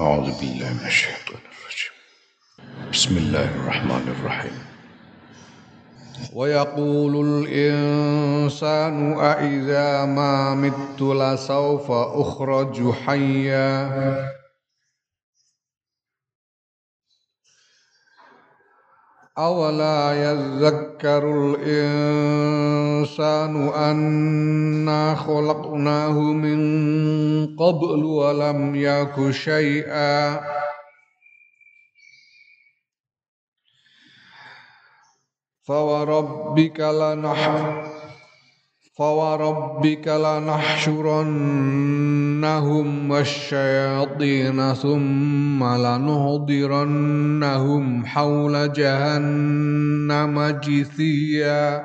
أعوذ بالله من الشيطان الرجيم. بسم الله الرحمن الرحيم. ويقول الإنسان أإذا ما مت لسوف أخرج حيا. أولا يذكر الإنسان أنا خلقناه من قبل ولم يك شيئا. فوربك لنحر فوربك لنحشرنهم والشياطين ثم لنحضرنهم حول جهنم جثيا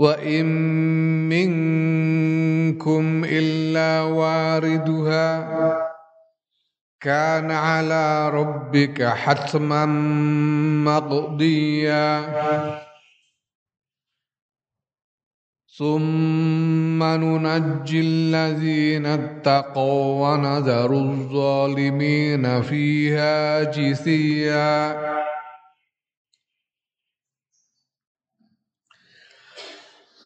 وإن منكم إلا واردها كان على ربك حتما مقضيا ثم ننجي الذين اتقوا ونذر الظالمين فيها جثيا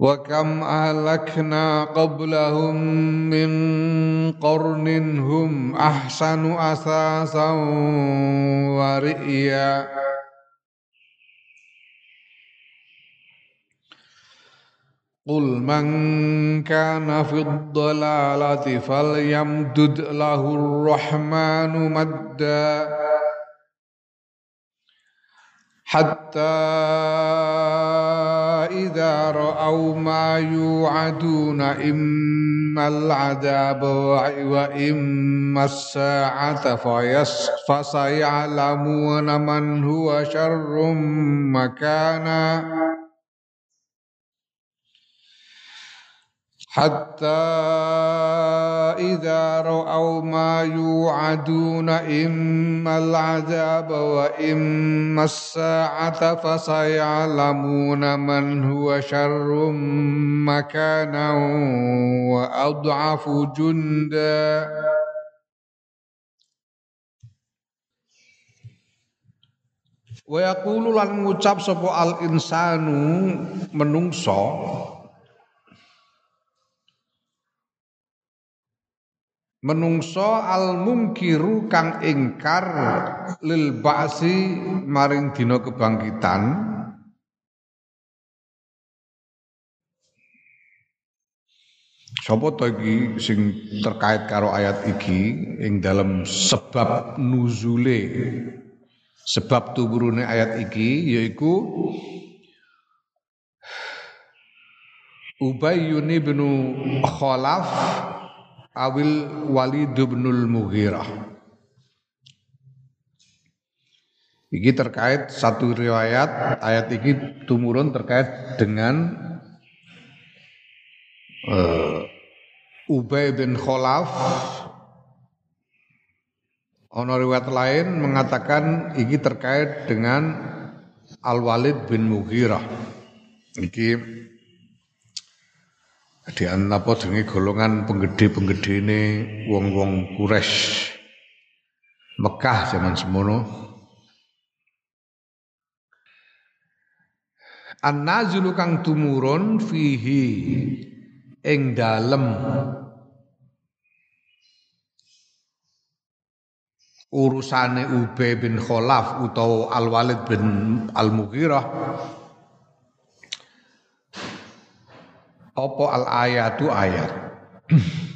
وكم أهلكنا قبلهم من قرن هم أحسن أثاثا ورئيا قل من كان في الضلالة فليمدد له الرحمن مدا حتى إذا رأوا ما يوعدون إما العذاب وإما الساعة فسيعلمون من هو شر مكانا. حتى إذا رأوا ما يوعدون إما العذاب وإما الساعة فسيعلمون من هو شر مكانا وأضعف جندا Wa yaqulu lan ngucap sapa al insanu menungso menungso al mungkiru kang ingkar lil ba'si maring dina kebangkitan. Sopo to iki sing terkait karo ayat iki ing dalam sebab nuzule? Sebab turune ayat iki yaiku Ubayyun bin Khalaf awil Walid bin Mughirah. Iki terkait satu riwayat ayat ini tumurun terkait dengan uh, Ubay bin Khalaf Ono riwayat lain mengatakan ini terkait dengan Al Walid bin Mughirah. Iki di apa jenenge golongan penggede-penggede ini? Wong-wong Quraisy. Mekah zaman semono. An-nazulu kang tumurun fihi ing dalem urusane Ubay bin Khalaf utawa Al Walid bin Al apa al ayatu ayat?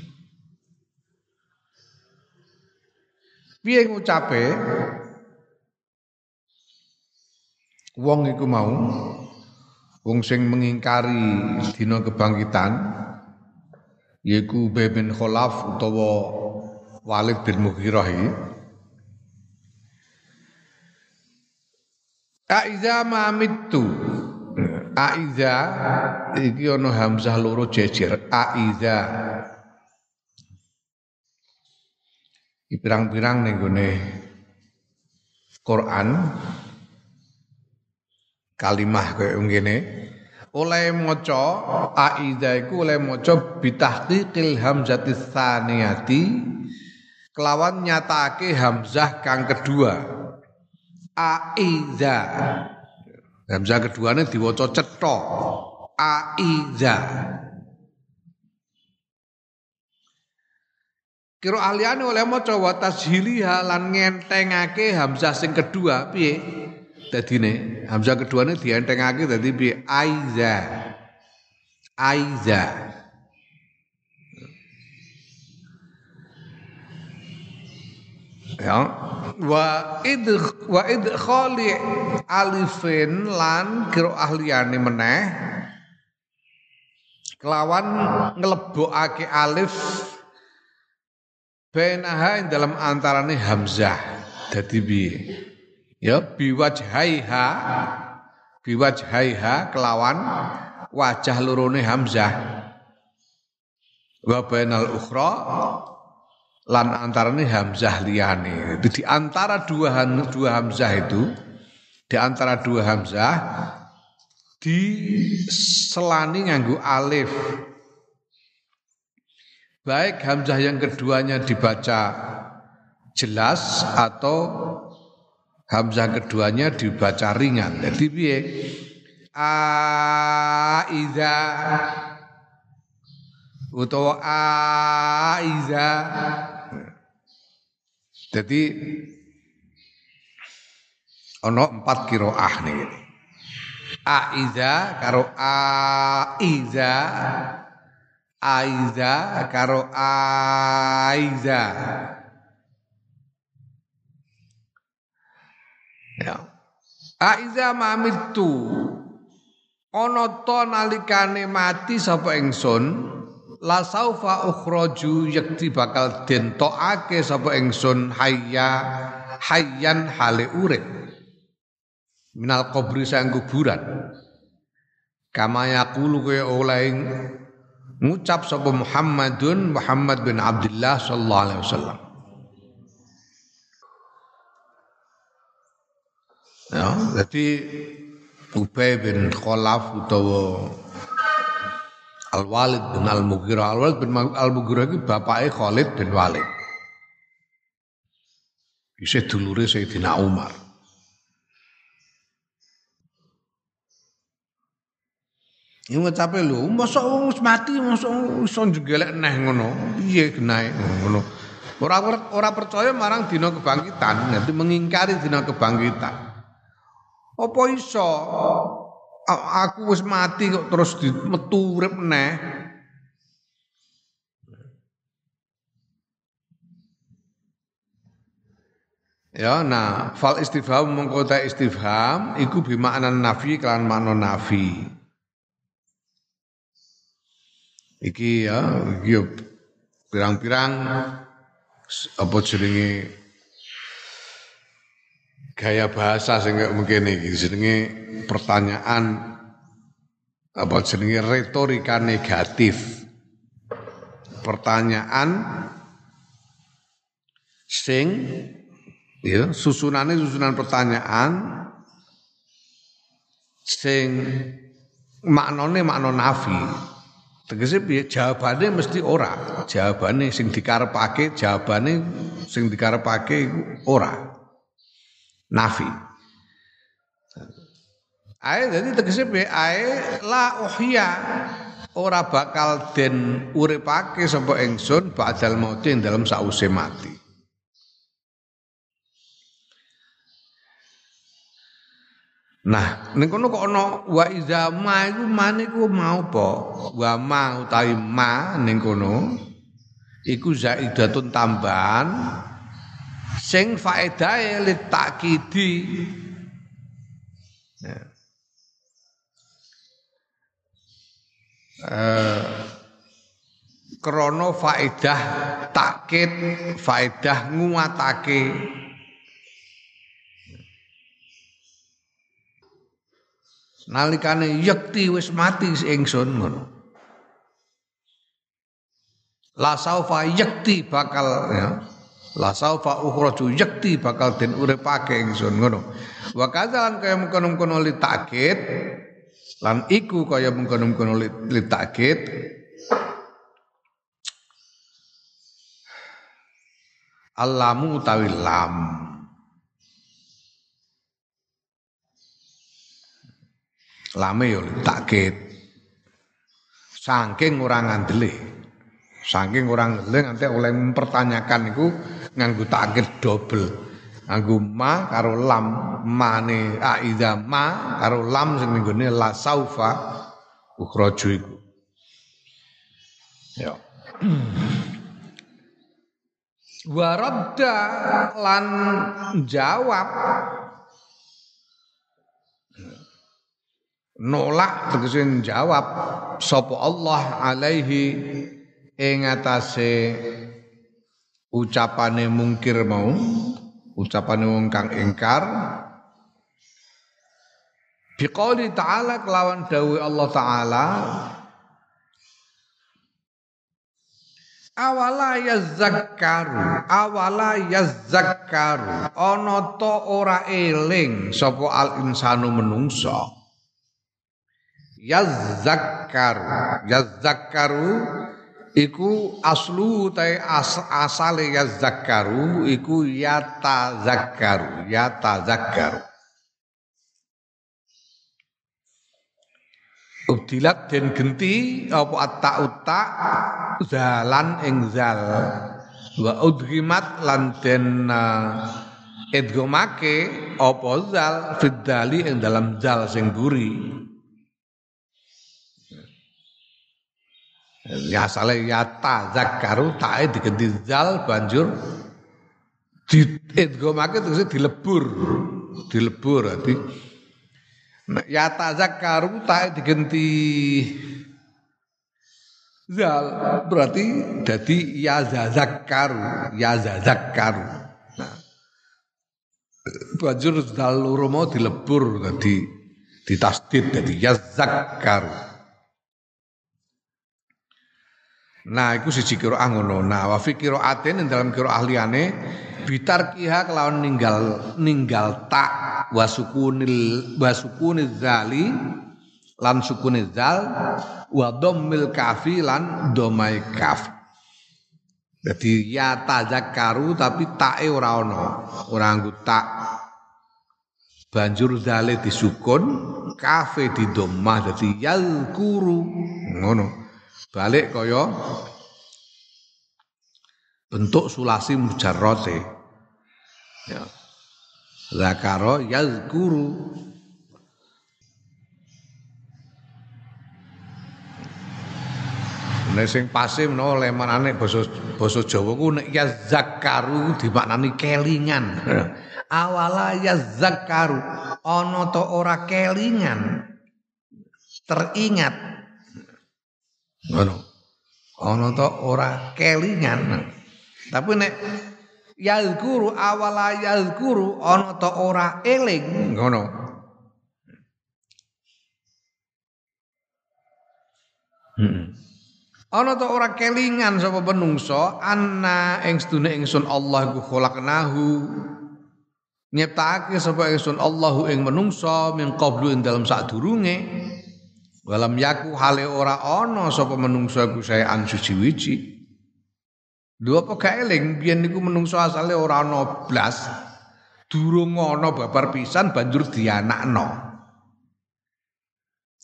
Piye ngucape? Wong iku mau wong sing mengingkari dina kebangkitan yaiku Ubay bin Khalaf utawa Walid bin Mughirah iki. Aiza mamitu Aiza iki ana hamzah loro jejer. Aiza. Pirang-pirang ning gone Quran. Kalimah kaya ngene. Oleh maca aiza iku oleh maca bitahqiqil hamzati tsaniyati. Kelawan nyatake hamzah kang kedua. Aiza hamzah keduane diwaca cetha aiza Kira ahliane oleh maca wa tashiliha lan ngentengake hamzah sing kedua piye? Dadine hamzah keduane dientengake dadi piye? Aiza. Aiza. Ya, wa id wa idkhali alifin lan kira ahliyane meneh. Kelawan nglebokake alif bainaha ing dalam antarane hamzah. Dadi piye? Ya biwajhaiha biwajhaiha kelawan wajah lorone hamzah. Wa bainal ukhra lan antarane hamzah liyane di antara dua dua hamzah itu di antara dua hamzah di selani nganggo alif baik hamzah yang keduanya dibaca jelas atau hamzah keduanya dibaca ringan. Jadi piye? Aiza utawa aiza. Jadi ono empat kiroah nih. Aiza karo aiza Aiza karo Aiza. Ya. Aiza mamitu. Ana to nalikane mati sapa ingsun la saufa ukhraju yakti bakal den tokake sapa ingsun hayya hayyan hale urip minal kubri sang kuburan kama yaqulu kaya oleh ngucap sapa Muhammadun Muhammad bin Abdullah sallallahu alaihi wasallam. Ya, jadi Ubay bin Khalaf utawa Al Walid bin Al Mughirah. Al Walid bin Al Mughirah iki bapake Khalid bin Walid. Isih dulure Sayyidina Umar. Ini ngucape lho, masa wong wis mati, masa iso njegelek neh ngono. Piye genahe ngono. Ora ora percaya marang dina kebangkitan, nanti mengingkari dina kebangkitan. Apa iso aku wis mati kok terus metu urip neh? Ya, nah, fal istifham mengko istifham iku bimakna nafi kelan makna nafi. Iki ya, iki ya pirang-pirang apa jenenge gaya bahasa sing mungkin iki jenenge pertanyaan apa jenenge retorika negatif. Pertanyaan sing ya susunane susunan pertanyaan sing maknane makna nafi. Tegese piye? Jawabane mesti ora. Jawabane sing dikarepake jawabane sing dikarepake iku ora. Nafi Ae dadi tegese be ae la uhya ora bakal den uripake sapa ingsun ba'dal mati ing dalem sause mati. Nah, ning kono kok ana wa iza ma iku mane ku mau apa? Wa ma utawi ma ning kono iku zaidatun tambahan sing faedahe litakidi. Ya. Eh, krono faedah takkid faedah nguatake nalikane yekti wis mati ingsun ngono. La saufa yakti bakal ya. La saufa ukhraju yakti bakal den uripake ingsun ngono. Wa kadzalan kaya mengkono-mengkono li lan iku kaya mengkono-mengkono li takkid Allamu utawi lam. Lame yo takkit saking ora ngandele. Saking ora ngandele nganti oleh mempertanyakan iku nganggo takkit double nganggo ma karo lam mane aiza ma karo lam sing nggone la saufa ukhraju iku. Ya. Waradda lan jawab. Nolak tegese jawab sapa Allah alaihi ing atase ucapane mungkir mau ucapane wong kang ingkar. Biqauli ta'ala kelawan dawuh Allah taala. Awala yazakkaru awala yazakkaru ana to ora eling sapa al insanu menungso yazakkaru yazakkaru iku aslu ta as, asale yazakkaru iku yata zakkaru yata zakkaru Ubdilat den genti apa atta uta zalan ing zal. Wa udhimat lan den uh, edgomake apa zal fiddali ing dalam zal sing Ya asale ya ta zakaru tae digenti zal banjur di edgomake terus dilebur. Dilebur dadi ya ta zakaru tae digenti zal berarti jadi ya zakaru ya zakaru nah banjur zal mau dilebur dadi ditasdid dadi ya zakaru Nah, iku siji qiraah ngono. Nah, wa fi qiraatin ing dalam qiraah liyane bitarkiha kelawan ninggal ninggal tak wa sukunil wa sukuniz zali lan sukuniz zal wa dhammil kafi lan kaf. Jadi ya tazakkaru tapi take ora ana, ora nggo tak. Banjur zale disukun, kafe di domah dadi yalkuru. Ngono balik kaya bentuk sulasi mujarrote ya. Zakaro yazkuru. Nek sing pase menawa lemanane basa basa Jawa ku nek ya zakaru dimaknani kelingan. Awala ya zakaru ana to ora kelingan. Teringat ngono. Ana to ora kelingan. Tapi nek yazkuru awala yazkuru ana to ora eling ngono. Hmm. Ana to ora kelingan sapa penungso anna ing sedune ingsun Allah ku khalaqnahu. Nyiptakake sapa ingsun Allahu ing menungso min qablu ing dalam sadurunge Walam yaku hale ora ana sapa menungso iku saean suci-wici. Dua apa gak eling biyen niku menungso asale ora ana blas. Durung ana babar pisan banjur dianakno.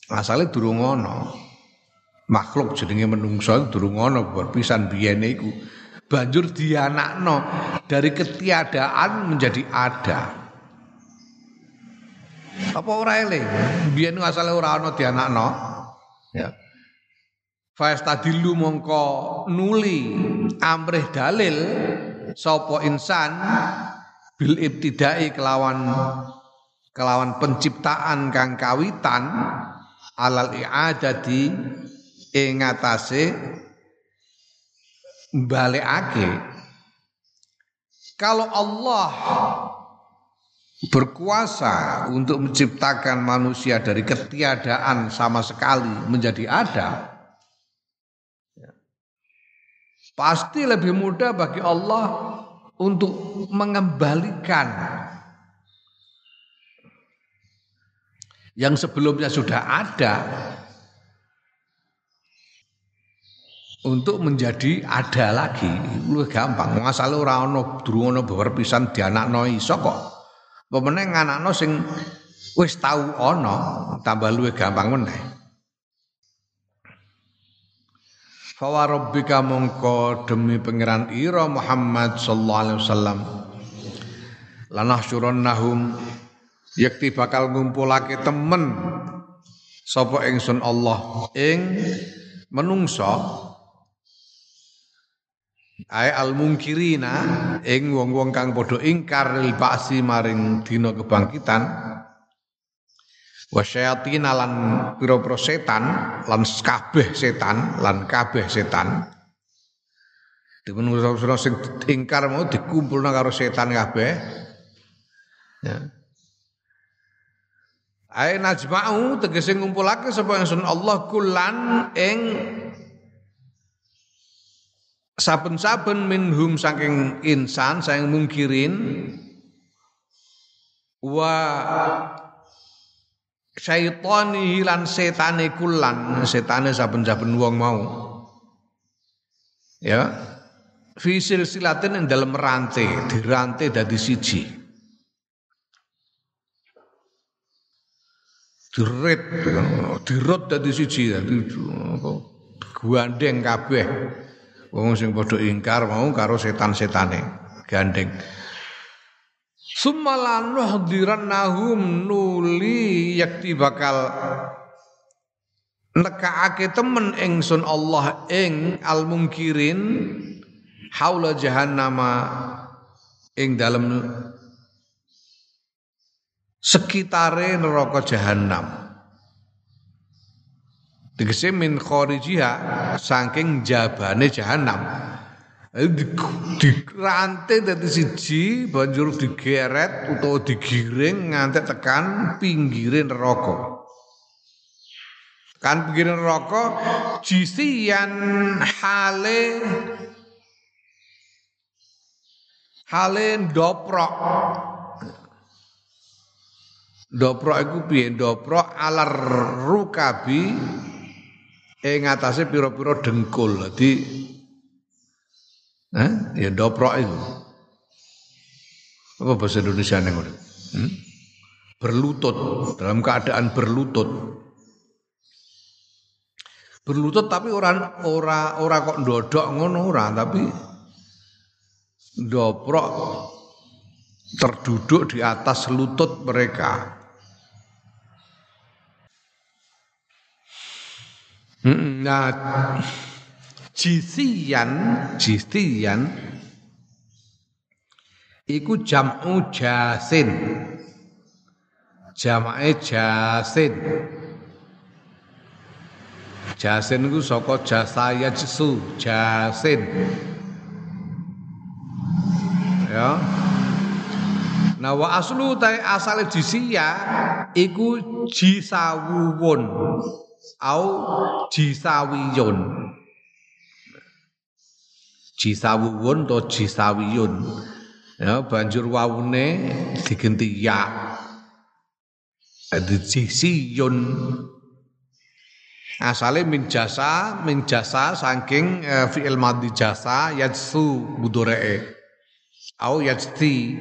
Asale durung ana. Makhluk jenenge menungso durung ana babar pisan biyen iku. Banjur dianakno dari ketiadaan menjadi ada. Apa ora eling? Biyen asale ora ana dianakno. Ya. Fastadilu mongko nuli amrih dalil sapa insan bil ibtidai kelawan kelawan penciptaan kang kawitan alal i'adati ing ngatasé balekake kalau Allah berkuasa untuk menciptakan manusia dari ketiadaan sama sekali menjadi ada pasti lebih mudah bagi Allah untuk mengembalikan. Yang sebelumnya sudah ada untuk menjadi ada lagi. Lu gampang. Asale ora ana durung ana beberpisan dianakno iso kok pemene nganakno sing wis tau ana tambah luwih gampang meneh. Fawa rabbika mongko demi pangeran ira Muhammad sallallahu alaihi wasallam lanahsyurannahum yakti bakal ngumpulake temen sapa ingsun Allah ing menungso Ai al mungkirina ing wong-wong kang padha ingkar lil ba'si maring dina kebangkitan wasyayatin lan pira-pira setan lan kabeh setan lan kabeh setan. Demen usaha sing ingkar mau dikumpulna karo setan kabeh. Ya. Ae najma'u tegese ngumpulake sapa ingsun Allah kulan ing saben-saben minhum saking insan saking mungkirin wa syaitani lan setane kulan. Setane saben-saben wong mau. Ya. Fi silsilatin ing dalem rantai dirantai dadi siji. Diret dirut dadi siji dadi apa? Gandeng kabeh wong sing padha ingkar mau karo setan-setane. Gandeng. Summalan nahum nuli yakti bakal nekaake temen ingsun Allah ing al mungkirin haula jahannama ing dalem sekitare neraka jahanam tegese min kharijiha saking jabane jahanam dirante dadi siji banjur digeret utawa digiring nganti tekan pinggirin neraka. Kan pinggirin neraka jisian hale hale ndoprok. Ndoprok iku piye? Ndoprok alar rukabi ing atase pira-pira dengkul dadi Eh? Ya doprok itu. Apa bahasa Indonesia nih hmm? Berlutut, dalam keadaan berlutut. Berlutut tapi orang ora ora kok ndodok ngono ora, tapi doprok terduduk di atas lutut mereka. Nah, jisian jisian iku jam'u jasin jamake jasin. Jasin iku saka jasa yajsu jasin. Ya. Nah wa aslu ta asale jisiya iku jisawuwun au jisawiyun jisawuwun to jisawiyun ya banjur wawune digenti ya. Jisiyun asale min jasa min jasa saking uh, fi'il madhi jasa yajsu budoree au yajti.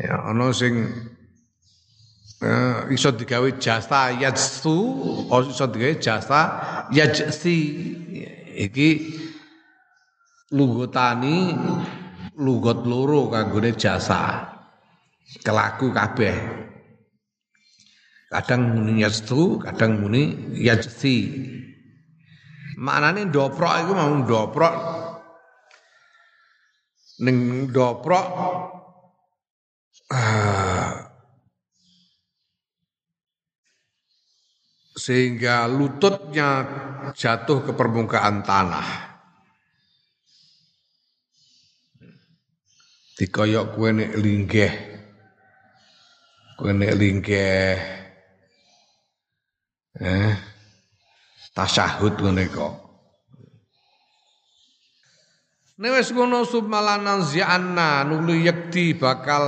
Ya ana sing iso digawe jasa yajsu iso digawe jasa yajsi iki lugotani lugot loro kanggone jasa. Kelaku kabeh. Kadang muni yajtu, kadang muni yajti. Maknane doprok iku mau doprok ning doprok ah, sehingga lututnya jatuh ke permukaan tanah. Dikoyok kue nek linggeh. Kue nek linggeh. Eh, ngene kok. Newes ngono submalanan zi'anna nuli yakti bakal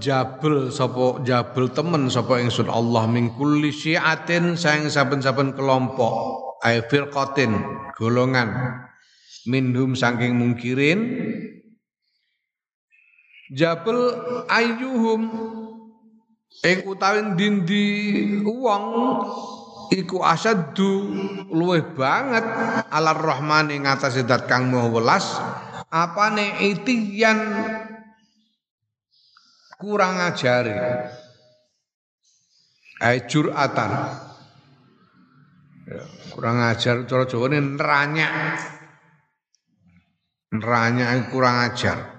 jabel sapa jabel temen sapa ingsun Allah min kulli syi'atin sayang saben-saben kelompok. Ay firqatin golongan. Minhum saking mungkirin. Jabel ayyuhum ing utawi dindi wong iku asaddu luweh banget alar rahman ing atase zat kang maha welas apane itiyan? Kurang ajari. Ay juratan. Ya, kurang ajar cara Jawa ini neranyak neranyak kurang ajar.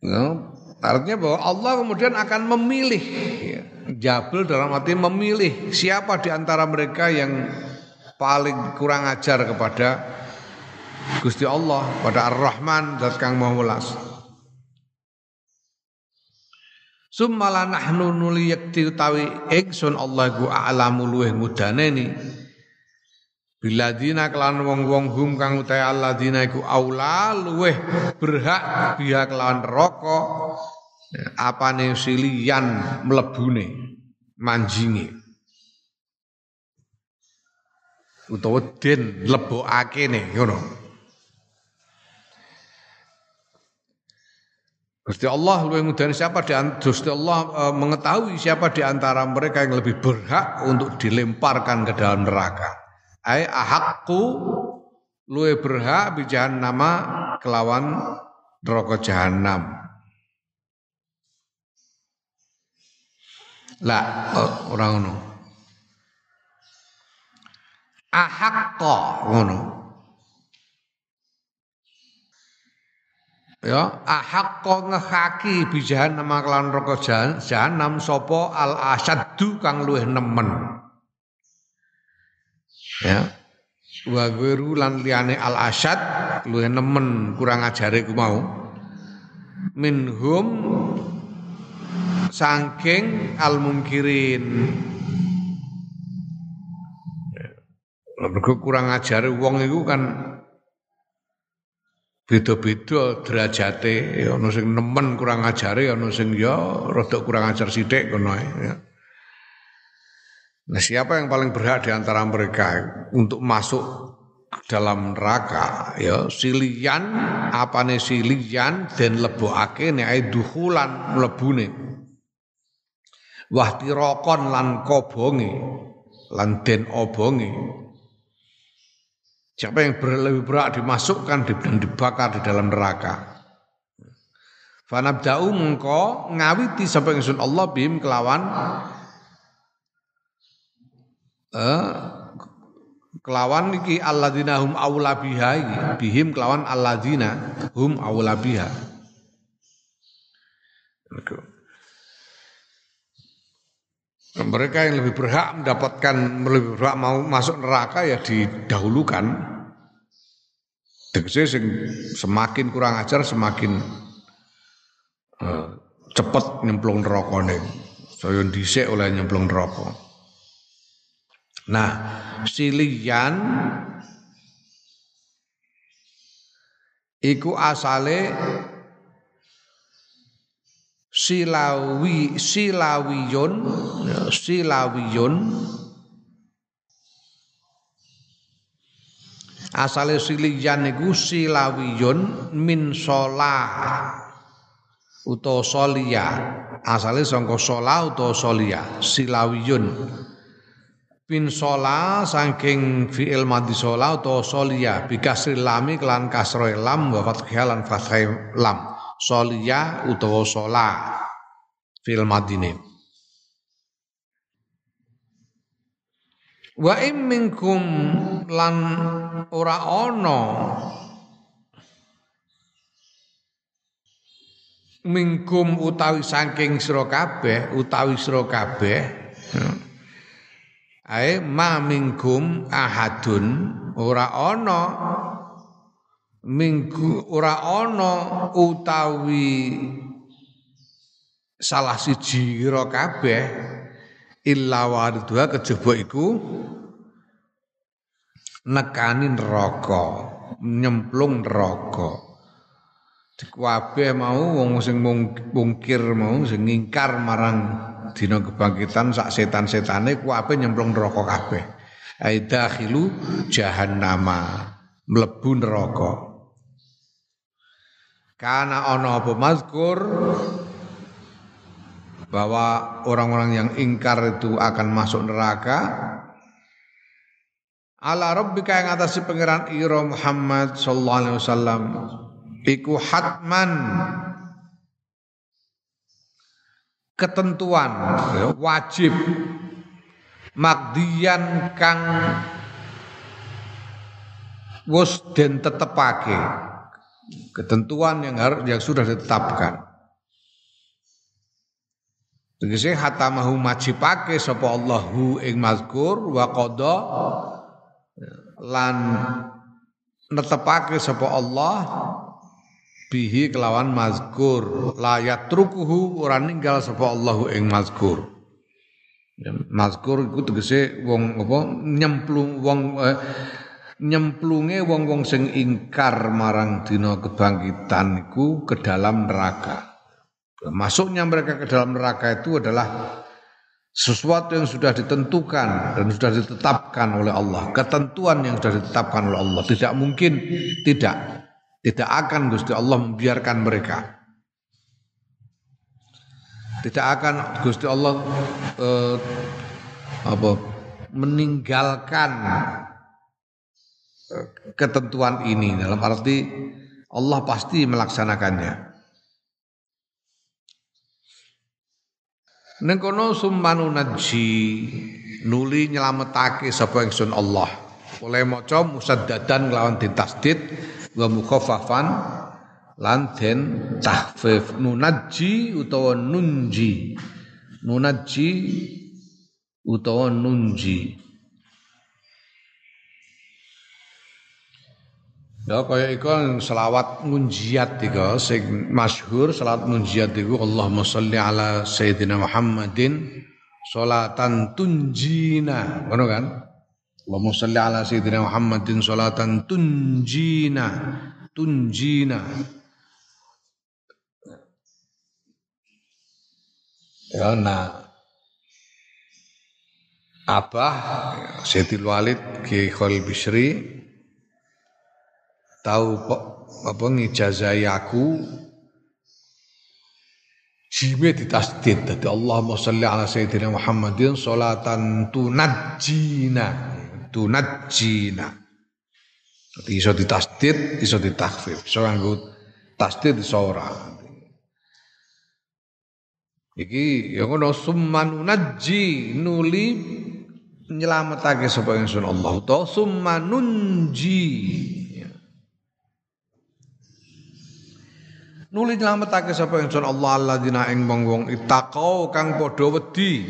Ya, artinya bahwa Allah kemudian akan memilih. Ya, Jabal dalam arti memilih siapa di antara mereka yang paling kurang ajar kepada Gusti Allah, pada Ar-Rahman zat kang Maha Welas. Summala nahnu nuli yakti utawi ingsun Allah ku a'lamu luweh mudaneni Biladina kelan wong-wong hum kang utahe alladzina iku aula luweh berhak biha kelawan neraka. Apane silian mlebune manjinge utawa den lebokake ne ngono. Gusti Allah lebih mudah siapa di Gusti Allah e, mengetahui siapa di antara mereka yang lebih berhak untuk dilemparkan ke dalam neraka. Ai ahakku luwe berhak bijahan nama kelawan neraka jahanam. Lah orang ngono ahakka ngono. Ya ahakka ngehaki bijahan nama kelawan roko jahanam sapa al asaddu kang luwih nemen. Ya. Wa guru lan liyane al asad luwih nemen kurang ajare ku mau. Minhum saking al mungkirin Mergo kurang ajar wong iku kan beda-beda derajate, ya ana sing nemen kurang ajare, ana sing ya rada kurang ajar sithik kono ya. Nah, siapa yang paling berhak di antara mereka untuk masuk dalam neraka ya silian apane silian dan lebokake nek duhulan mlebune wahtirokon lan kobonge lan den obonge Siapa yang lebih berat dimasukkan dan dibakar di dalam neraka. Fanabda'u mengko ngawiti sampai ingsun Allah bim kelawan eh, kelawan iki alladzina hum aula biha bihim kelawan alladzina hum aula biha. Mereka yang lebih berhak mendapatkan lebih berhak mau masuk neraka ya didahulukan. Tegese semakin kurang ajar semakin uh, cepet nyemplung neraka. Saya dhisik oleh nyemplung neraka. Nah, silian iku asale silawi silawiyun ya, silawiyun. Asale siliyan niku silawiyun min sholah utawa solia. Asale sangka sholah utawa solia silawiyun. Bin shola saking fi'il madhi shola utawa solia bikasri lami kelan kasroe lam wa fathiyah lan lam solia utawa sola fil madine wa im minkum lan ora ana mingkum utawi saking sira kabeh utawi sira kabeh ae ma mingkum ahadun ora ana minggu ora ana utawi salah siji ira kabeh illa waridha kejaba iku nekani neraka nyemplung neraka. Kabeh mau wong sing mungkir mau sing ngingkar marang dina kebangkitan sak setan-setane kabeh nyemplung neraka kabeh. Aidakhilu jahannama mlebu neraka karena ana apa mazkur bahwa orang-orang yang ingkar itu akan masuk neraka. Ala rabbika yang atas pangeran ira Muhammad sallallahu alaihi wasallam iku hatman ketentuan wajib makdian kang wis den tetepake ketentuan yang harus yang sudah ditetapkan. Tegese hatamahu majibake sapa Allahu ing mazkur wa qada lan netepake sapa Allah bihi kelawan mazkur. La yatrukuhu ora ninggal sapa Allahu ing mazkur. Ya, mazkur iku tegese wong apa nyemplung wong eh, nyemplunge wong-wong sing ingkar marang dina kebangkitan iku ke dalam neraka. Masuknya mereka ke dalam neraka itu adalah sesuatu yang sudah ditentukan dan sudah ditetapkan oleh Allah. Ketentuan yang sudah ditetapkan oleh Allah. Tidak mungkin tidak. Tidak akan Gusti Allah membiarkan mereka. Tidak akan Gusti Allah eh, apa meninggalkan ketentuan ini dalam arti Allah pasti melaksanakannya. Neng kono summanu nuli nyelametake sapa ingsun Allah. Oleh maca musaddadan lawan ditasdid wa mukhaffafan lan den tahfif nunaji utawa nunji nunaji utawa nunji Ya kaya iku selawat nunjiat iku sing masyhur selawat nunjiat iku Allahumma sholli ala sayyidina Muhammadin salatan tunjina. Ngono kan? Allahumma salli ala sayyidina Muhammadin salatan tunjina. Tunjina. Ya nah Abah Sayyidil Walid Ki Khalil Bishri tahu apa ngijazai aku Jime ditasdid dadi Allahumma sholli ala sayyidina Muhammadin salatan tunajjina tunajjina. Jadi iso ditasdid, iso ditakfif. Iso nganggo tasdid iso ora. Iki ya ngono summan najji nuli nyelametake sapa ingsun Allah ta summanunji. Nuli nyelametake sapa ingsun Allah alladzina ing wong-wong ittaqau kang padha wedi.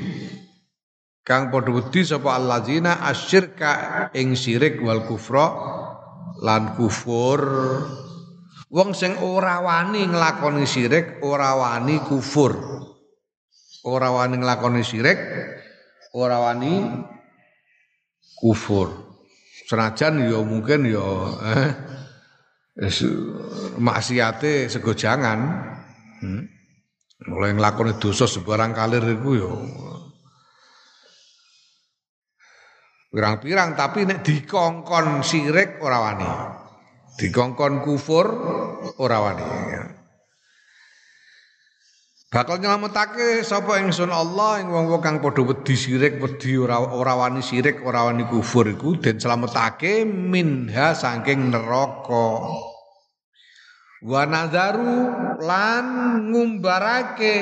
Kang padha wedi sapa allazina asyirka ing syirik wal kufra lan kufur. Wong sing ora wani nglakoni syirik ora wani kufur. Ora wani nglakoni syirik ora wani kufur. Senajan ya mungkin ya eh, maksiate segojangan hmm. mulai nglakoni dosa sebarang kalir iku ya pirang-pirang tapi nek dikongkon sirik ora wani. Dikongkon kufur ora wani. Bakal nyelametake sapa ingsun Allah ing wong-wong kang padha wedi sirik, wedi ora ora wani sirik, ora wani kufur iku den selametake minha saking neraka. Wa nadzaru lan ngumbarake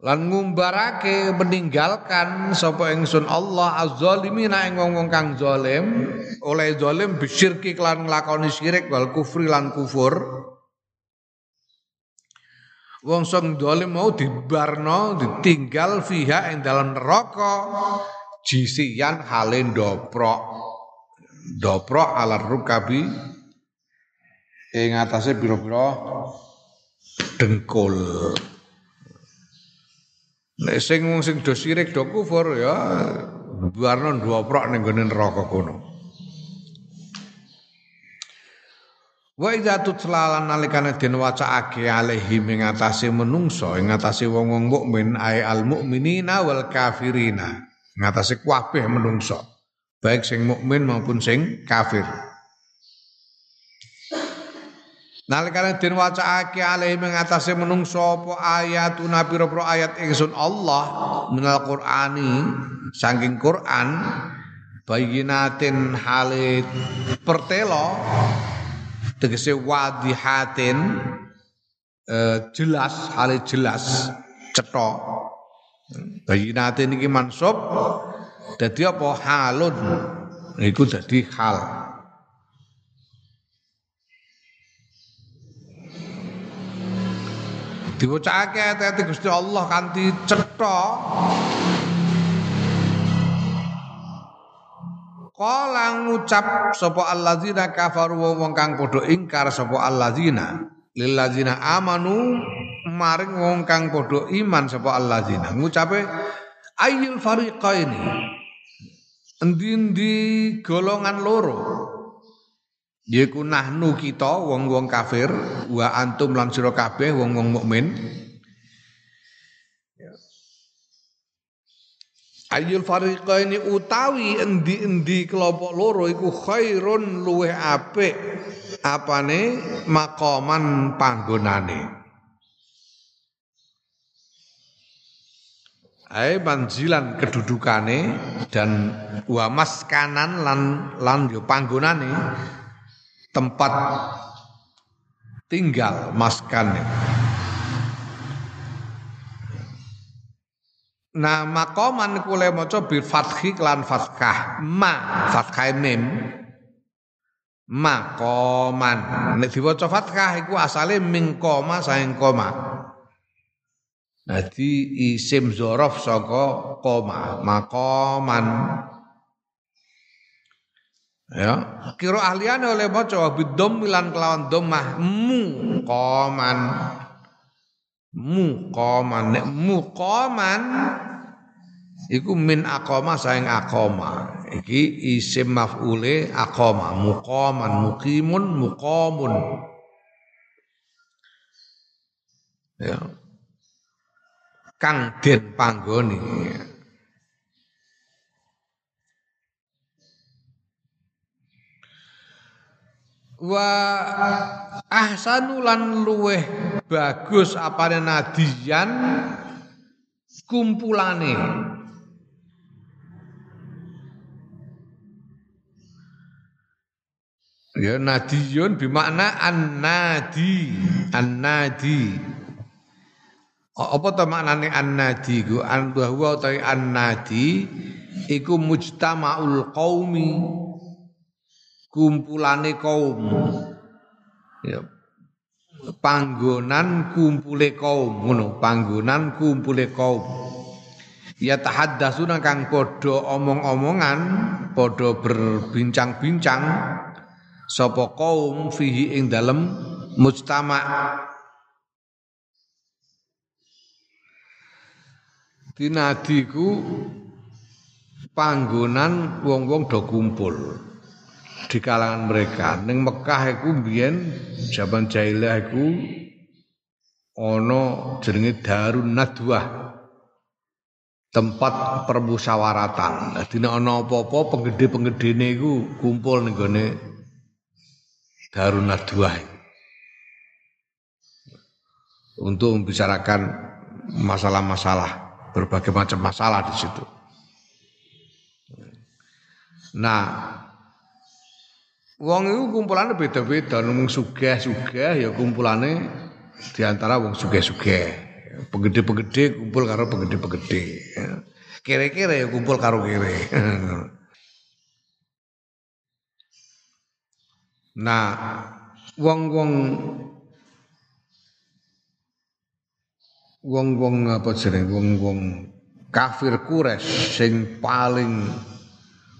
lan ngumbarake meninggalkan sapa ingsun Allah az-zalimina ing wong kang zalim oleh zalim bisyirki lan nglakoni syirik wal kufri lan kufur Wong sing dolim mau dibarno, ditinggal fiha ing dalam neraka jisian hale doprok. Doprok ala rukabi ing atase pira-pira dengkul. Nek sing wong sing do sirik do kufur ya barno doprok ning gone neraka kono. Wa idza tutla lan nalikane den wacaake alaihi ing atase menungso ing atase wong-wong mukmin ai al mukminina wal kafirina ing atase kabeh menungso baik sing mukmin maupun sing kafir Nalikane den wacaake alaihi ing atase menungso apa ayatuna pira-pira ayat ingsun Allah minal Qur'ani saking Quran bayinatin halit pertelo tegese wadihatin eh, jelas hale jelas cetok bayinatin iki mansub dadi apa? Halun. Iku dadi hal diwacake ayat-ayat Gusti Allah kanthi cetha. Kala ngucap sapa allazina kafaru wong kang padha ingkar sapa allazina. Lil ladzina amanu maring wong kang padha iman sapa allazina. Ngucape ayyul fariqaini? Endi-endi golongan loro yaiku nahnu kita wong-wong kafir wa antum lan sira kabeh wong-wong mukmin. Ayul fariqaini utawi endi-endi kelompok loro iku khairun luweh apik apane? Makoman panggonane. Ae manjilan kedudukane dan wa maskanan lan lan yo panggonane tempat tinggal maskane. Nah makoman kule maca bil fathi lan fathah. Ma fathah mim. Makoman. Nek diwaca fathah iku asale min koma koma. Dadi isim zorof saka koma. Makoman Ya, kira ahliane oleh maca bidom milan kelawan domah mu koman muqaman nek muqaman iku min aqama saing aqama. Iki isim maf'ule aqama. Muqaman muqimun muqamun ya. Kang den panggoni wa ahsanu lan luweh bagus apane nadiyan kumpulane. Ya nadiyun bimakna an-nadi an-nadi. Apa to maknane an-nadi ku an bahwa utawi an-nadi iku mujtama'ul qaumi kumpulane kaum. Ya. Panggonan kumpule kaum ngono. Panggonan kumpule kaum. Ya tahaddasuna kang padha omong-omongan padha berbincang-bincang sapa kaum fihi ing dalem mujtama. Dinadiku panggonan wong-wong do kumpul di kalangan mereka. Ning Mekah iku mbiyen zaman jahiliyah iku ana jenenge Darun Nadwah. Tempat permusyawaratan. Dadi nek ana apa-apa penggede-penggedene iku kumpul ning gone Darun Nadwah. Untuk membicarakan masalah-masalah berbagai macam masalah di situ. Nah, Wong iku kumpulane beda-beda, wong sugih-sugih ya kumpulane di antara wong sugih-sugih. Penggede-penggede kumpul karo penggede-penggede. Kere-kere kumpul karo kere. Nah, wong-wong wong-wong apa jeneng wong-wong kafir Quraisy sing paling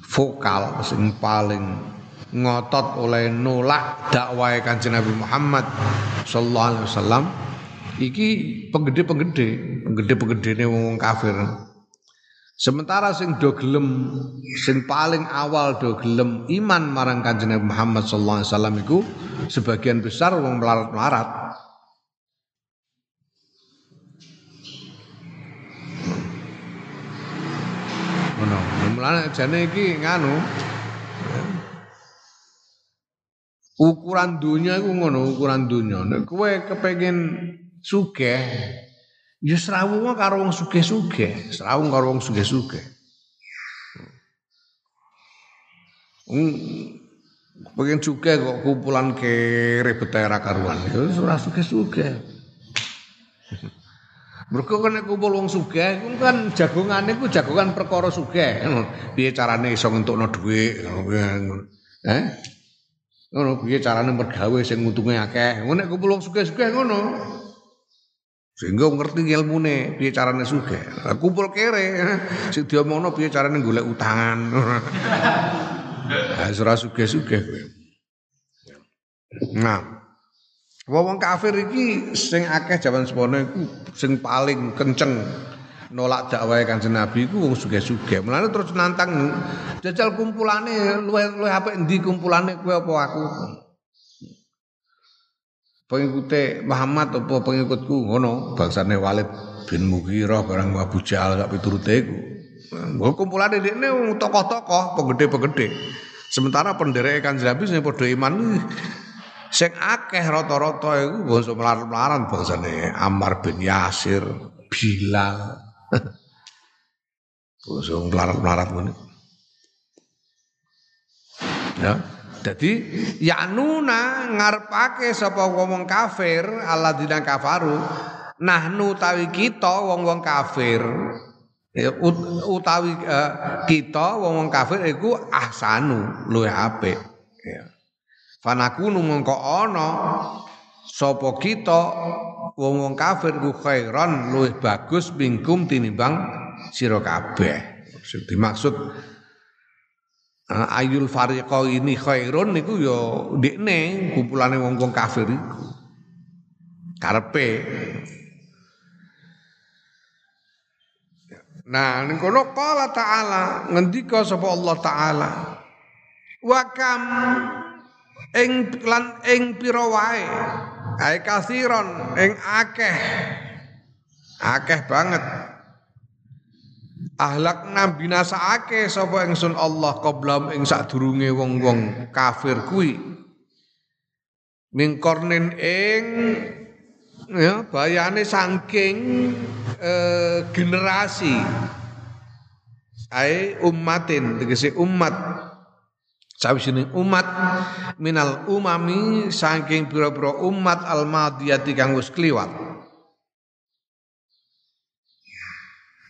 vokal, sing paling ngotot oleh nolak dakwah Kanjeng Nabi Muhammad sallallahu alaihi wasallam iki penggede-penggede, penggede-penggedene wong kafir. Sementara sing do gelem sing paling awal do gelem iman marang Kanjeng Nabi Muhammad sallallahu alaihi wasallam iku sebagian besar wong melarat-melarat. Ngono. Mulane jane iki nganu ukuran dunia iku ngono, ukuran dunia. Nek kowe kepengin sugih, ya serawung karo wong sugih-sugih, serawung karo wong sugih-sugih. Hmm, pengen sugih kok kumpulan kere betera karuan, ya ora sugih-sugih. Mergo kan nek kumpul wong sugih iku kan jagongane iku jagongan perkara carane iso ngentukno dhuwit Eh? Ngono piye carane mergawe sing untunge akeh. Ngono nek wong sugih-sugih ngono. Sehingga ngerti ilmune piye carane sugih. Kumpul kere sing diomongno piye carane golek utangan. Ha ora sugih-sugih kowe. Nah, Wong kafir iki sing akeh jaman semono iku sing paling kenceng nolak dakwah Kanjeng Nabi iku wong sugih-sugih. Mulane terus nantang jajal kumpulane luwe luwe apik endi kumpulane kowe apa aku. Pengikute Muhammad apa pengikutku ngono bangsane Walid bin Mughirah barang Abu Jahal sak piturute iku. Mbok kumpulane dekne wong tokoh-tokoh, penggede-penggede. Sementara penderek Kanjeng Nabi sing padha iman Sing akeh rata-rata iku bangsa melarat-melarat bangsane Ammar bin Yasir, Bilal. bangsa melarat-melarat ngene. Ya. Jadi yanuna ngarepake sapa wong kafir alladzina kafaru nahnu tawi kita wong-wong kafir ya, utawi uh, kita wong-wong kafir iku ahsanu luwih apik ya. Fanakunu mongko ana sapa kita wong-wong kafir ku khairan luwih bagus bingkum tinimbang sira kabeh. Dimaksud ayul fariqa ini khairun niku ya ndekne kumpulane wong-wong kafir iku. Karepe Nah, ning kono qala ta'ala ngendika sapa Allah taala wa kam ing lan ing pira wae ae kasiron ing akeh. Akeh banget. Ahlak nabinasake sapa ingsun Allah qablam ing sadurunge wong-wong kafir kuwi. Mingkornin ing ya bayane saking eh, generasi. Ae ummatin tegese umat sawijining umat minal umami saking pira-pira umat almadiyati kang wis kliwat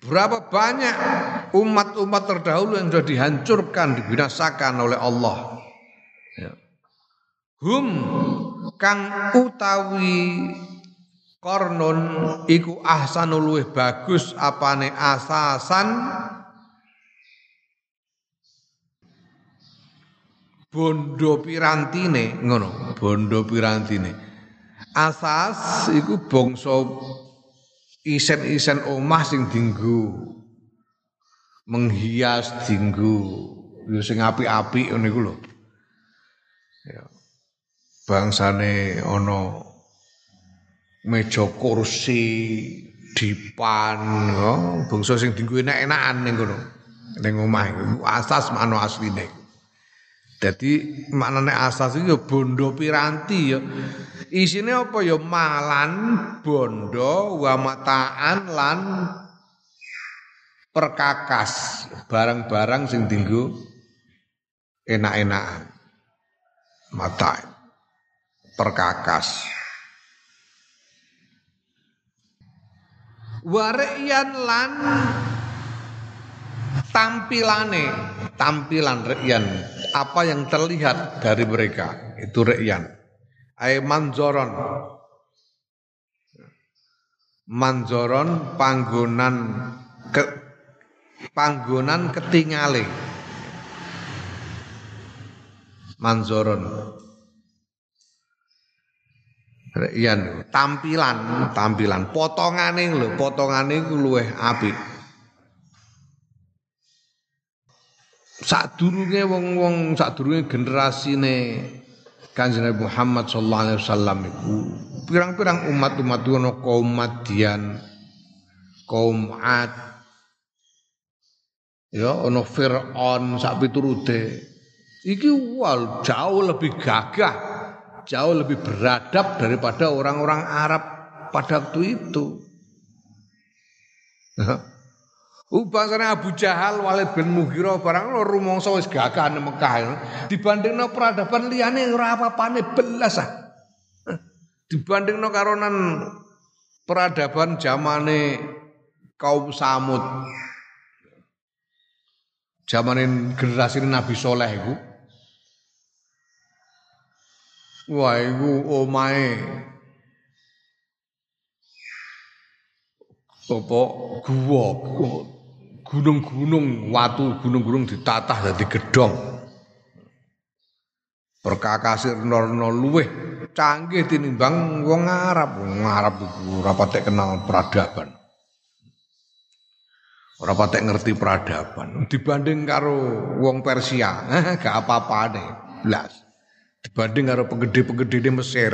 Berapa banyak umat-umat terdahulu yang sudah dihancurkan, dibinasakan oleh Allah. Ya. Hum kang utawi kornon iku ahsanul bagus apane asasan bondo pirantine ngono bondo pirantine. Asas iku bangsa isen-isen omah sing dinggo menghias dinggo. Yo sing apik-apik ngene iku lho. Ya. Bangsane ana meja kursi dipan oh, bangsa sing dinggo enak-enakan ning kono ning omah asas mano asline Jadi maknane asas itu ya bondo piranti ya. Isine apa ya malan, bondo, wa mataan lan perkakas, barang-barang sing dinggo enak-enakan. Mata perkakas. Wareyan lan tampilane, tampilan reyan, apa yang terlihat dari mereka itu reyan. Ay manzoron. Manzoron panggonan ke panggonan ketingale. Manzoron. Reyan tampilan, tampilan potongane lho, potongane iku luweh apik. Sadurunge wong-wong sadurunge generasine Kanjeng Nabi Muhammad sallallahu alaihi wasallam iku pirang-pirang umat-umat ono kaum Madian, kaum Ad, ya ono Fir'aun sak piturute. Iki wal jauh lebih gagah, jauh lebih beradab daripada orang-orang Arab pada waktu itu. Bangsane Abu Jahal, Walid bin Mughirah barang lo rumangsa wis gagah nang Mekah. Dibandingno peradaban liyane ora apa-apane belas ah. Dibandingno karo nan peradaban zamane kaum Samud. Zamane generasi Nabi Soleh iku. Wah, iku omahe apa gua gunung-gunung watu gunung-gunung ditatah dadi gedhong. Perkakasir norno luweh canggih tinimbang wong Arab. Wong Arab iku ora kenal peradaban. Ora patek ngerti peradaban. Dibanding karo wong Persia gak apa-apane. Blas. Dibanding karo penggede-penggede di Mesir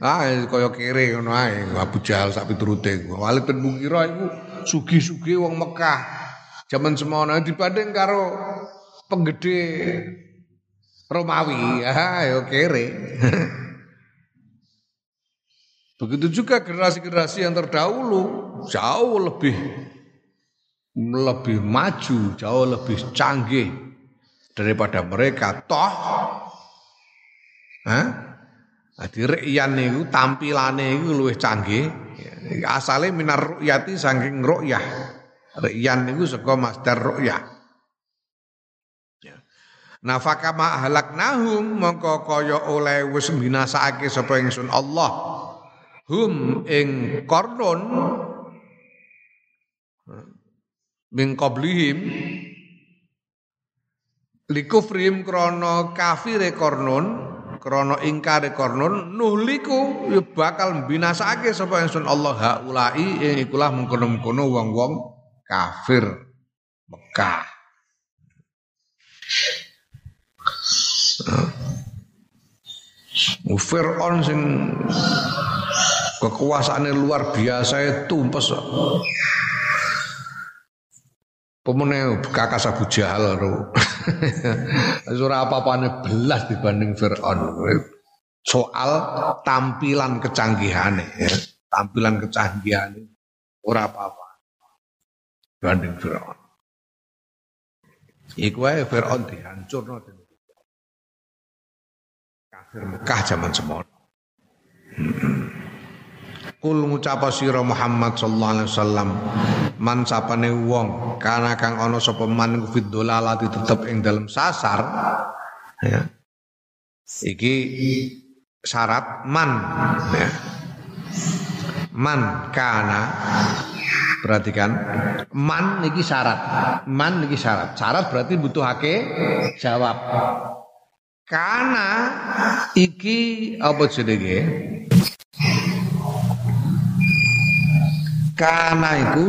ah kaya kere ngono ae Abu Jahal sak piturute. Walid bin Mughirah iku sugih-sugih wong Mekah Zaman semono dibanding karo penggede Romawi, ya yo kere. Begitu juga generasi-generasi yang terdahulu jauh lebih lebih maju, jauh lebih canggih daripada mereka. Toh, Hah? Jadi reyan itu tampilane itu lebih canggih. Asalnya minar ru'yati saking ru'yah. Riyan niku saka masdar ru'yah. Ya. Nafaka ma ahlaknahum mongko kaya oleh wis binasake sapa ingsun Allah. Hum ing kornon min qablihim likufrim krana kafire kornon krana ingkare kornon nuhliku ya bakal binasake sapa ingsun Allah haulai ing ikulah mengkono-mengkono wong-wong kafir Mekah. Fir'aun sing kekuasaannya luar biasa itu tumpes. Pemene kakas Abu Jahal. Ora apa-apane belas dibanding Fir'aun. Soal tampilan kecanggihane ya. Tampilan kecanggihane ora apa-apa banding Firaun. Iku wae Firaun dihancurno dening kafir Mekah zaman semono. Kul ngucapa sira Muhammad sallallahu alaihi wasallam man sapane wong kana kang ana sapa man fid dolalati tetep ing dalam sasar ya. Iki syarat man ya. Man kana Perhatikan, man niki syarat. Man niki syarat. Syarat berarti butuh hake jawab. Karena iki apa jenenge? Karena itu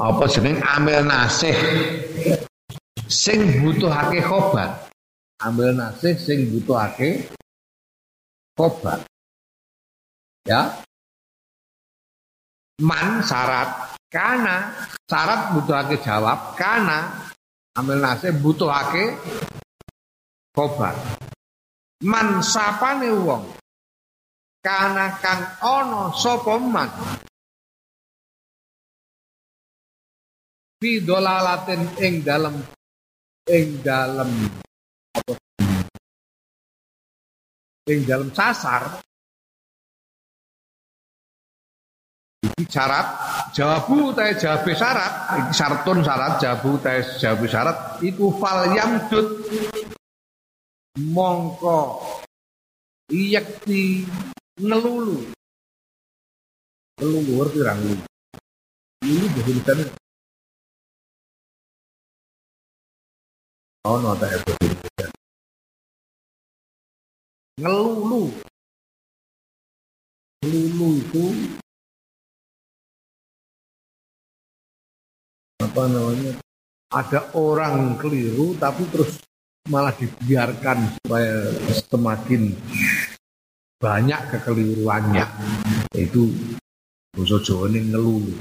apa jeneng amil nasih sing butuhake khobar. Ambil nasih sing butuhake khobar. Ya, man syarat karena syarat butuhake jawab karena ambil nasib butuhake khobar. Man sapane wong. Karena kang ono sapa man? Dolalatin ing dalam ing dalam ing dalam sasar syarat jawabu tae jawabe syarat iki syartun syarat jawabu tae jawabe syarat iku fal yamdud mongko yakti ngelulu ngerti ra ngelulu ini Indonesia Oh, no, tak. Ngelulu. Ngelulu itu apa namanya? Ada orang keliru tapi terus malah dibiarkan supaya semakin banyak kekeliruannya. Itu Basa Jawa ini ngelulu.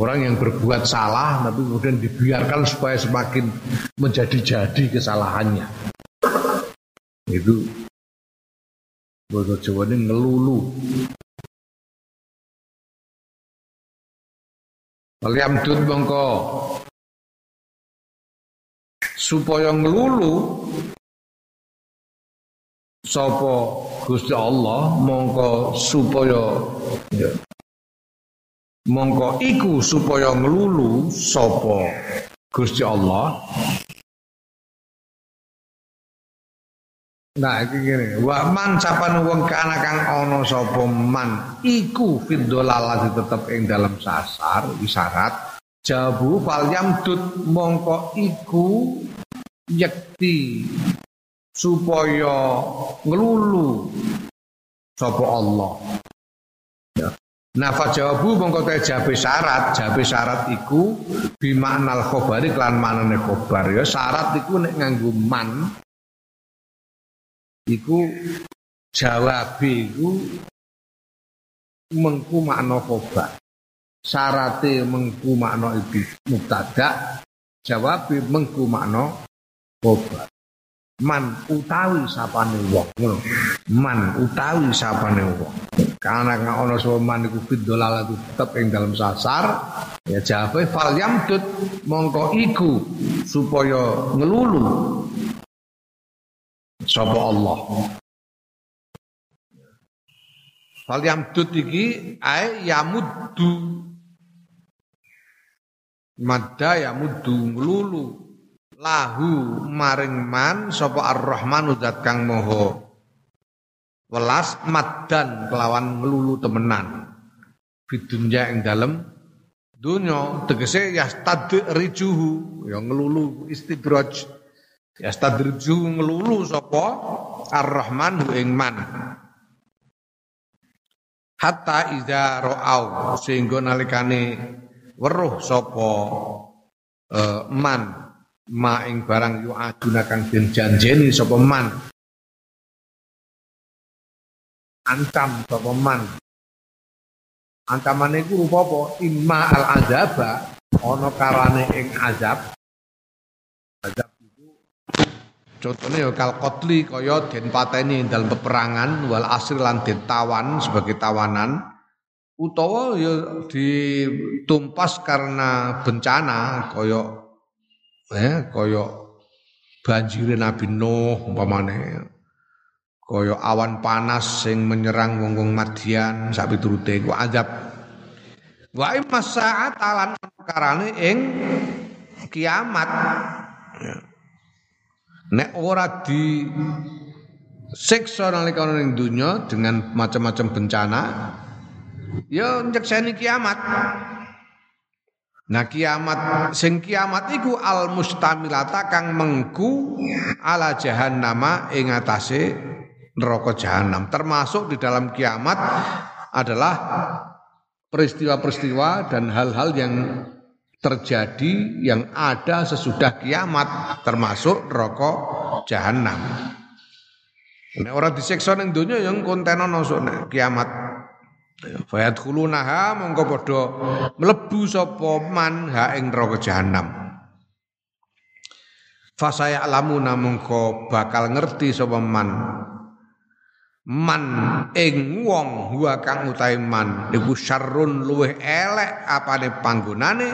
Orang yang berbuat salah tapi kemudian dibiarkan supaya semakin menjadi-jadi kesalahannya. Itu bahasa Jawa ini ngelulu. Waliamdud mongko supaya ngelulu sapa Gusti Allah mongko supaya ya, mongko iku supaya ngelulu sapa Gusti Allah Nah iki ngene, wa man sapane wong kana kang ana sapa man iku fid dolalati tetep ing dalam sasar isyarat. Jabu fal yamdud mongko iku yakti supaya ngelulu sapa Allah. Ya. Nah jawabu mongko te jabe syarat, jabe syarat iku bimaknal khobari kelan manane khobar. Ya syarat iku nek nganggo man iku jawab iku mengku makna khobar syarate mengku makna iku mubtada jawab mengku makna khobar man utawi sapane wong ngono. Man utawi sapane wong. Karena nggak ono sapa man iku fidolal itu tetep ing dalam sasar ya jawabe fal yamdud mongko iku supaya ngelulu sapa Allah. Fal yamdud iki ae yamuddu. Madda yamuddu ngelulu lahu maring man sapa ar-rahmanu zat kang moho welas maddan kelawan ngelulu temenan. Bidunya ing dalem dunya tegese yastadrijuhu. Ya ngelulu istidraj yastadrijuhu ngelulu sapa ar-rahman ing man. Hatta iza ra'au sehingga nalikane weruh sapa uh, man. Ma ing barang yu aduna kang den janjeni sapa man. Ancam sapa man. Ancamane iku rupa apa? Imma al azaba ana karane ing azab. Azab contohnya ya kal qatli kaya den pateni dalam peperangan wal asri lan den tawan sebagai tawanan. Utawa ya ditumpas karena bencana kaya eh kaya banjire Nabi Nuh umpamane. Kaya awan panas sing menyerang wong-wong Madian sak piturute ku azab. Wa imma saat alan karane ing kiamat. Ya. Nek ora di siksa nalika ning dunya dengan macam-macam bencana ya nyekseni kiamat Nah kiamat sing kiamat iku al mustamilata kang mengku ala jahannama ing atase neraka jahanam. Termasuk di dalam kiamat adalah peristiwa-peristiwa dan hal-hal yang terjadi yang ada sesudah kiamat termasuk neraka jahanam. Nek ora disiksa ning donya yang kontenono sok kiamat. Fayat khulunaha mongko padha mlebu sapa man ha ing neraka jahanam. Fasaya alamuna mongko bakal ngerti sapa man man ing wong huwa kang utahe man iku syarrun luweh elek apane panggonane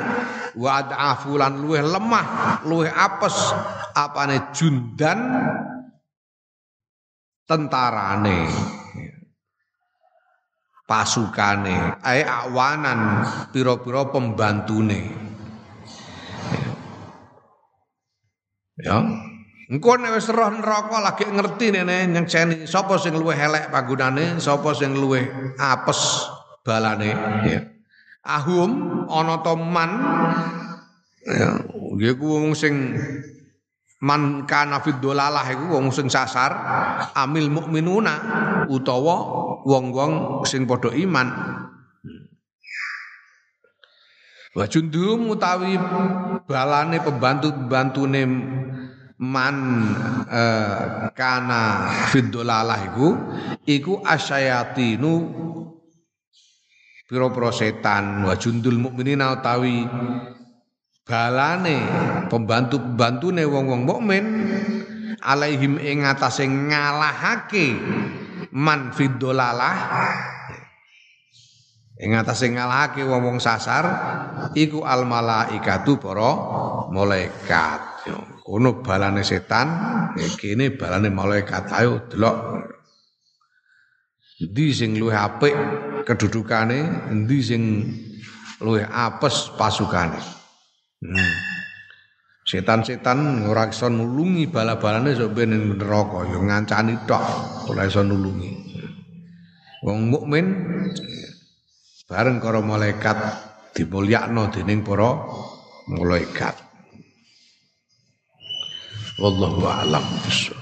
wa adafulan luweh lemah luweh apes apane jundan tentarane pasukane ae awanan pira-pira pembantune. Ya Engko nek wis roh neraka lagi ngerti nene nyekseni sapa sing luwih elek panggonane, sapa sing luwih apes balane? Ya. Ahum ana to man? Ya nggih wong sing man kana fid dolalah iku wong sing sasar amil mukminuna utawa wong-wong sing padha iman. Wa utawi balane pembantu-pembantune man uh, kana fiddolalah iku iku asyayatinu pira-pira setan wa jundul mukminina utawi balane pembantu-pembantune wong-wong mukmin alaihim ing atase ngalahake man fiddolalah ing atase ngalahake wong-wong sasar iku al malaikatu para malaikat kono balane setan kene balane malaikat. Ayo delok. Endi sing luwih apik kedudukane endi sing luwih apes pasukane? Hmm. setan-setan ora iso nulungi bala-balane sok ben neraka. Ya ngancani tok ora iso nulungi. Wong mukmin bareng karo malaikat dimulyakno dening para malaikat Wallahu a'lam bishawab.